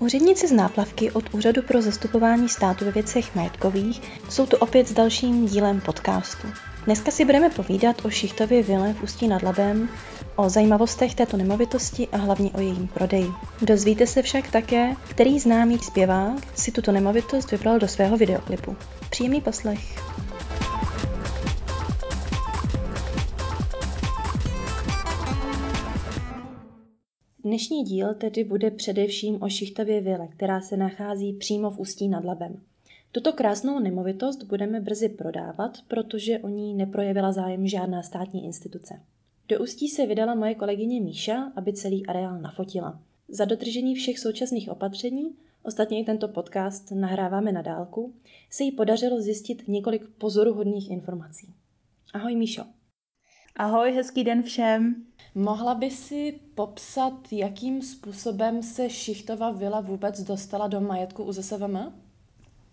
Úředníci z náplavky od Úřadu pro zastupování státu ve věcech majetkových jsou tu opět s dalším dílem podcastu. Dneska si budeme povídat o Šichtově vile v Ústí nad Labem, o zajímavostech této nemovitosti a hlavně o jejím prodeji. Dozvíte se však také, který známý zpěvák si tuto nemovitost vybral do svého videoklipu. Příjemný poslech. Dnešní díl tedy bude především o Šichtově vile, která se nachází přímo v Ústí nad Labem. Tuto krásnou nemovitost budeme brzy prodávat, protože o ní neprojevila zájem žádná státní instituce. Do Ústí se vydala moje kolegyně Míša, aby celý areál nafotila. Za dodržení všech současných opatření, ostatně i tento podcast nahráváme na dálku, se jí podařilo zjistit několik pozoruhodných informací. Ahoj Míšo. Ahoj, hezký den všem. Mohla by si popsat, jakým způsobem se Šichtova vila vůbec dostala do majetku UZSVM?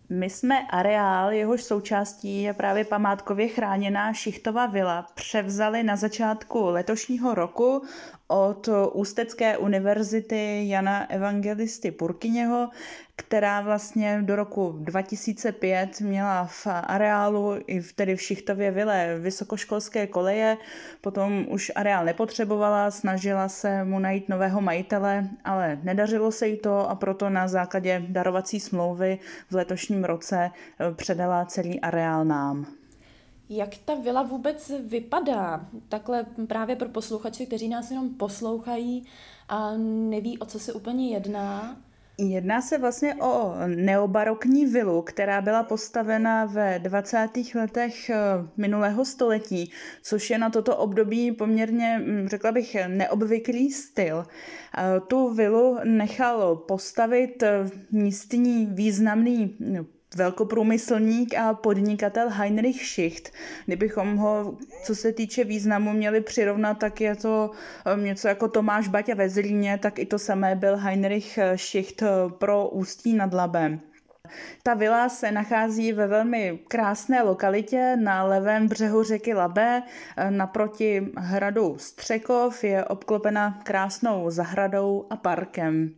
My jsme areál, jehož součástí je právě památkově chráněná Šichtova vila, převzali na začátku letošního roku od Ústecké univerzity Jana Evangelisty Purkyněho, která vlastně do roku 2005 měla v areálu i v, tedy v Šichtově vile vysokoškolské koleje, potom už areál nepotřebovala, snažila se mu najít nového majitele, ale nedařilo se jí to a proto na základě darovací smlouvy v letošním roce eh, předala celý areál nám. Jak ta vila vůbec vypadá? Takhle právě pro posluchače, kteří nás jenom poslouchají a neví, o co se úplně jedná. Jedná se vlastně o neobarokní vilu, která byla postavena ve 20. letech eh, minulého století, což je na toto období poměrně, hm, řekla bych, neobvyklý styl. Eh, tu vilu nechal postavit eh, místní významný no, velkoprůmyslník a podnikatel Heinrich Schicht. Kdybychom ho, co se týče významu, měli přirovnat, tak je to um, něco jako Tomáš Baťa ve Zlíně, tak i to samé byl Heinrich Schicht uh, pro Ústí nad Labem. Ta vila se nachází ve velmi krásné lokalitě na levém břehu řeky Labe, naproti hradu Střekov, je obklopena krásnou zahradou a parkem.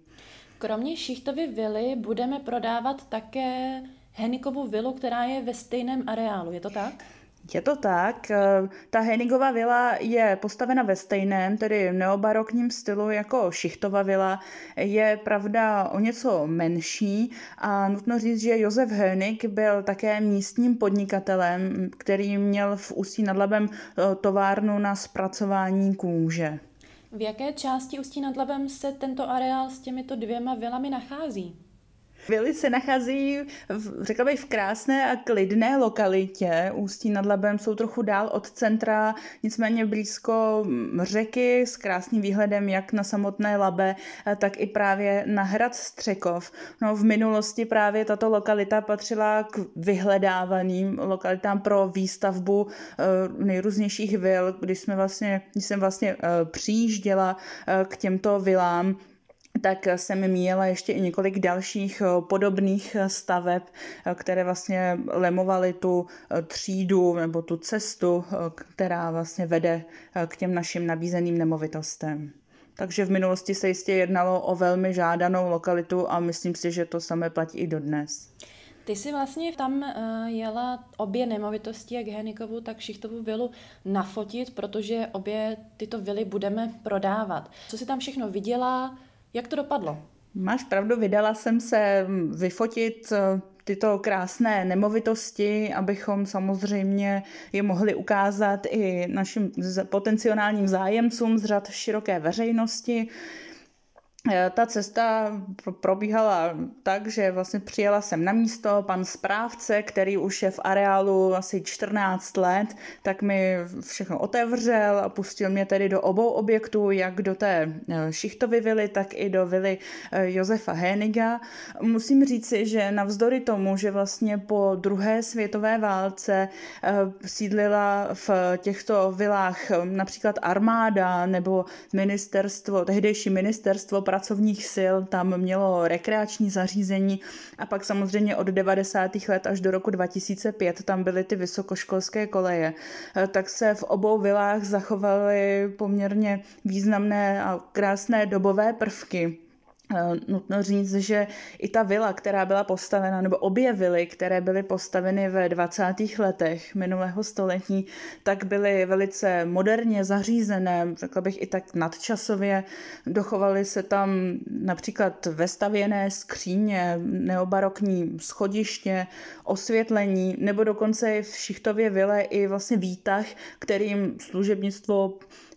Kromě Šichtovy vily budeme prodávat také Henikovu vilu, která je ve stejném areálu. Je to tak? Je to tak. Eh, ta Henigova vila je postavena ve stejném, tedy neobarokním stylu jako Šichtova vila. Je pravda o něco menší a nutno říct, že Josef Henig byl také místním podnikatelem, který měl v Ústí nad Labem eh, továrnu na zpracování kůže. V jaké části Ústí nad Labem se tento areál s těmito dvěma vilami nachází? Vily se nachází, v, řekla bych, v krásné a klidné lokalitě. Ústí nad Labem jsou trochu dál od centra, nicméně blízko řeky s krásným výhledem jak na samotné Labe, tak i právě na hrad Střekov. No, v minulosti právě tato lokalita patřila k vyhledávaným lokalitám pro výstavbu uh, nejrůznějších vil, když, jsme vlastně, když jsem vlastně uh, přijížděla k těmto vilám, tak jsem měla ještě i několik dalších eh, podobných eh, staveb, eh, které vlastně lemovaly tu třídu nebo tu cestu, která vlastně vede k těm našim nabízeným nemovitostem. Takže v minulosti se jistě jednalo o velmi žádanou lokalitu a myslím si, že to samé platí i dodnes. Ty jsi vlastně tam jela obě nemovitosti, jak Henikovu, tak Šichtovu vilu, nafotit, protože obě tyto vily budeme prodávat. Co jsi tam všechno viděla, jak to dopadlo? Máš pravdu, vydala jsem se vyfotit eh, tyto krásné nemovitosti, abychom samozřejmě je mohli ukázat i našim potenciálním zájemcům z řad široké veřejnosti. Eh, ta cesta probíhala tak, že vlastně přijela jsem na místo, pan správce, který už je v areálu asi 14 let, tak mi všechno otevřel a pustil mě tedy do obou objektů, jak do té eh, Šichtovy vily, tak i do vily eh, Josefa Héniga. Musím říci, že navzdory tomu, že vlastně po druhé světové válce sídlila v těchto vilách například armáda nebo ministerstvo, tehdejší ministerstvo pracovních sil, tam mělo rekreační zařízení a pak samozřejmě od 90. let až do roku 2005 tam byly ty vysokoškolské koleje. Eh, tak se v obou vilách zachovaly poměrně významné a krásné dobové prvky. Eh, nutno říct, že i ta vila, která byla postavena, nebo obě vily, které byly postaveny ve 20. letech minulého století, tak byly velice moderně zařízené, řekla bych i tak nadčasově. Dochovaly se tam například vestavěné skříně, neobarokní schodiště, osvětlení, nebo dokonce v Šichtově vile i vlastně výtah, kterým služebnictvo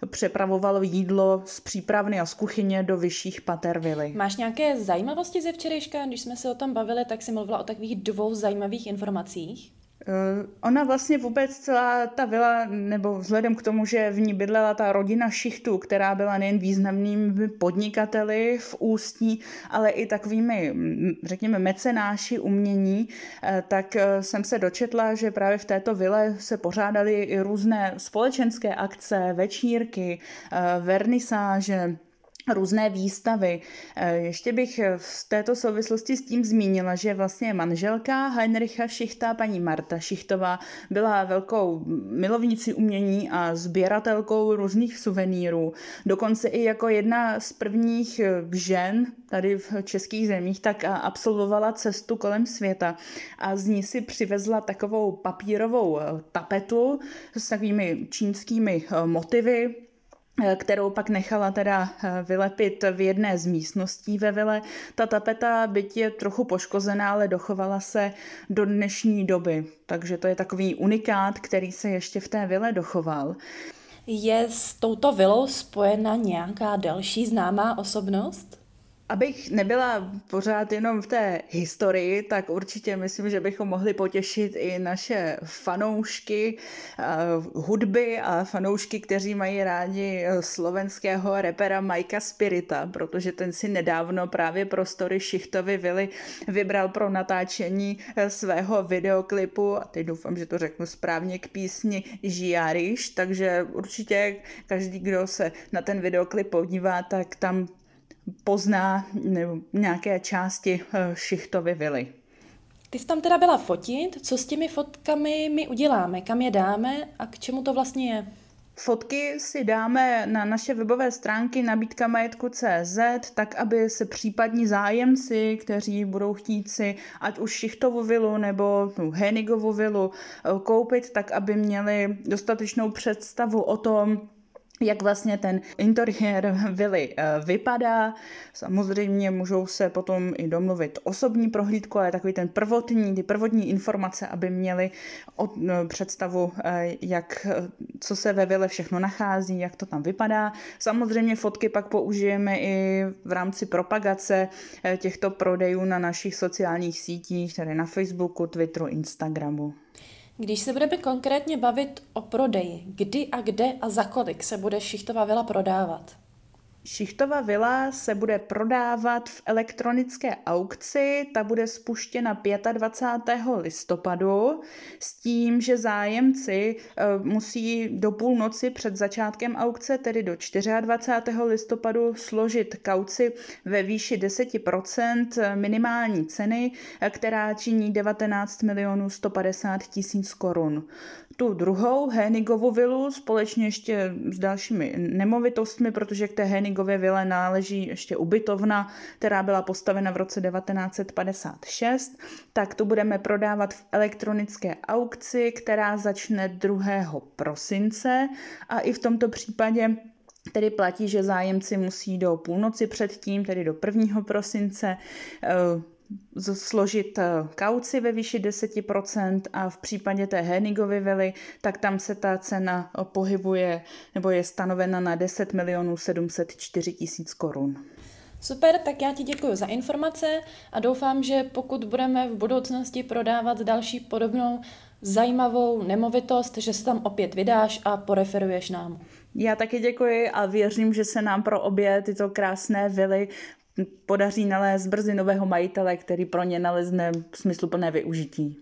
přepravovalo jídlo z přípravny a z kuchyně do vyšších pater vily. Máš nějaké zajímavosti ze včerejška? Když jsme se o tom bavili, tak si mluvila o takových dvou zajímavých informacích. Uh, ona vlastně vůbec celá ta vila, nebo vzhledem k tomu, že v ní bydlela ta rodina šichtů, která byla nejen významnými podnikateli v Ústí, ale i takovými, řekněme, mecenáši umění, uh, tak uh, jsem se dočetla, že právě v této vile se pořádaly i různé společenské akce, večírky, vernisáže, různé výstavy. Eh, ještě bych v této souvislosti s tím zmínila, že vlastně manželka Heinricha Šichta, paní Marta Šichtová, byla velkou milovnicí umění a sběratelkou různých suvenýrů. Dokonce i jako jedna z prvních eh, žen tady v českých zemích, tak absolvovala cestu kolem světa a z ní si přivezla takovou papírovou eh, tapetu s takovými čínskými motivy, Eh, kterou pak nechala teda eh, vylepit v jedné z místností ve vile. Ta tapeta byť je trochu poškozená, ale dochovala se do dnešní doby. Takže to je takový unikát, který se ještě v té vile dochoval. Je s touto vilou spojena nějaká další známá osobnost? Abych nebyla pořád jenom v té historii, tak určitě myslím, že bychom mohli potěšit i naše fanoušky uh, hudby a fanoušky, kteří mají rádi eh, slovenského repera Majka Spirita, protože ten si nedávno právě prostory Šichtovy vily vybral pro natáčení eh, svého videoklipu. A teď doufám, že to řeknu správně k písni Žiariš, takže určitě každý, kdo se na ten videoklip podívá, tak tam pozná nebo nějaké části eh, Šichtovy vily. Ty jsi tam teda byla fotit, co s těmi fotkami my uděláme, kam je dáme a k čemu to vlastně je? Fotky si dáme na naše webové stránky nabídkamajetku.cz, tak aby se případní zájemci, kteří budou chtít si ať už Šichtovu vilu nebo tu Henigovu vilu eh, koupit, tak aby měli dostatečnou představu o tom, jak vlastně ten interiér vily eh, vypadá. Samozřejmě můžou se potom i domluvit osobní prohlídku, ale takový ten prvotní, ty prvotní informace, aby měli od, no, představu, eh, jak, co se ve vile všechno nachází, jak to tam vypadá. Samozřejmě fotky pak použijeme i v rámci propagace eh, těchto prodejů na našich sociálních sítích, tedy na Facebooku, Twitteru, Instagramu. Když se budeme konkrétně bavit o prodeji, kdy a kde a za kolik se bude šichtová vila prodávat? Šichtová vila se bude prodávat v elektronické aukci, ta bude spuštěna 25. listopadu s tím, že zájemci eh, musí do půlnoci před začátkem aukce, tedy do 24. listopadu, složit kauci ve výši 10% minimální ceny, eh, která činí 19 milionů 150 tisíc korun tu druhou Hénigovu vilu společně ještě s dalšími nemovitostmi, protože k té Hénigově vile náleží ještě ubytovna, která byla postavena v roce 1956, tak tu budeme prodávat v elektronické aukci, která začne 2. prosince a i v tomto případě Tedy platí, že zájemci musí do půlnoci předtím, tedy do 1. prosince, eh, složit eh, kauci ve výši 10% a v případě té Henigovy vily, tak tam se ta cena pohybuje nebo je stanovena na 10 milionů 704 tisíc korun. Super, tak já ti děkuji za informace a doufám, že pokud budeme v budoucnosti prodávat další podobnou zajímavou nemovitost, že se tam opět vydáš a poreferuješ nám. Já taky děkuji a věřím, že se nám pro obě tyto krásné vily podaří nalézt brzy nového majitele, který pro ně nalezne smysluplné využití.